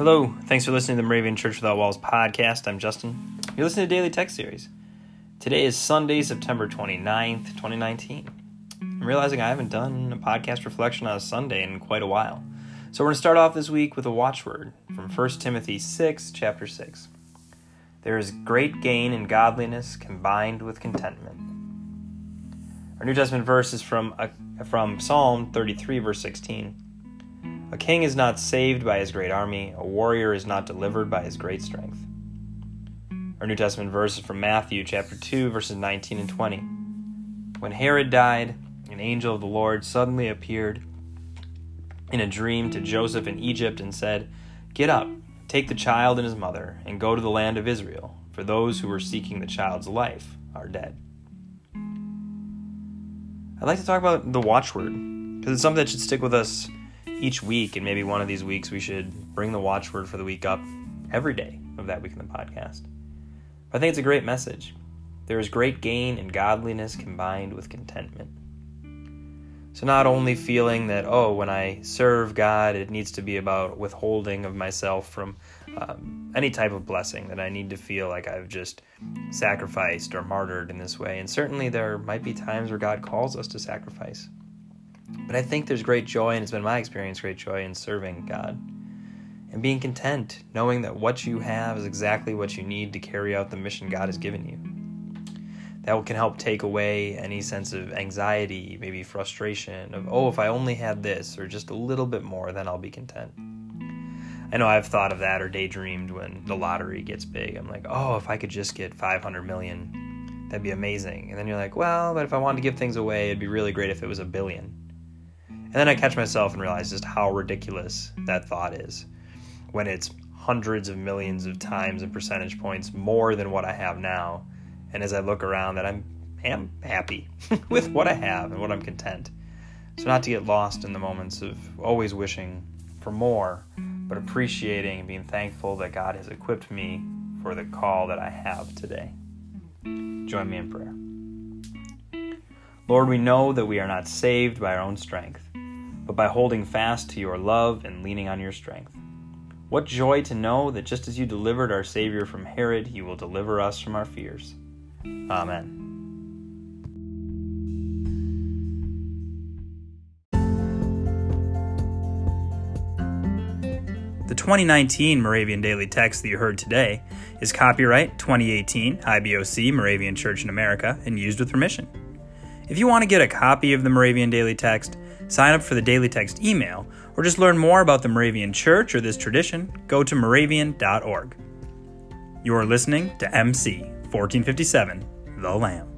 Hello, thanks for listening to the Moravian Church Without Walls podcast. I'm Justin. You're listening to Daily Text Series. Today is Sunday, September 29th, 2019. I'm realizing I haven't done a podcast reflection on a Sunday in quite a while. So we're going to start off this week with a watchword from 1 Timothy 6, chapter 6. There is great gain in godliness combined with contentment. Our New Testament verse is from, uh, from Psalm 33, verse 16. A king is not saved by his great army, a warrior is not delivered by his great strength. Our New Testament verse is from Matthew chapter 2 verses 19 and 20. When Herod died, an angel of the Lord suddenly appeared in a dream to Joseph in Egypt and said, "Get up, take the child and his mother, and go to the land of Israel, for those who were seeking the child's life are dead." I'd like to talk about the watchword because it's something that should stick with us each week, and maybe one of these weeks we should bring the watchword for the week up every day of that week in the podcast. I think it's a great message. There is great gain in godliness combined with contentment. So, not only feeling that, oh, when I serve God, it needs to be about withholding of myself from um, any type of blessing, that I need to feel like I've just sacrificed or martyred in this way. And certainly there might be times where God calls us to sacrifice. But I think there's great joy, and it's been my experience, great joy in serving God and being content, knowing that what you have is exactly what you need to carry out the mission God has given you. That can help take away any sense of anxiety, maybe frustration of, oh, if I only had this or just a little bit more, then I'll be content. I know I've thought of that or daydreamed when the lottery gets big. I'm like, oh, if I could just get 500 million, that'd be amazing. And then you're like, well, but if I wanted to give things away, it'd be really great if it was a billion. And then I catch myself and realize just how ridiculous that thought is when it's hundreds of millions of times and percentage points more than what I have now. And as I look around, that I'm am happy with what I have and what I'm content. So not to get lost in the moments of always wishing for more, but appreciating and being thankful that God has equipped me for the call that I have today. Join me in prayer. Lord, we know that we are not saved by our own strength but by holding fast to your love and leaning on your strength. What joy to know that just as you delivered our Savior from Herod, you will deliver us from our fears. Amen. The 2019 Moravian Daily Text that you heard today is copyright 2018 IBOC Moravian Church in America and used with permission. If you want to get a copy of the Moravian Daily Text, sign up for the Daily Text email, or just learn more about the Moravian Church or this tradition, go to moravian.org. You are listening to MC 1457, The Lamb.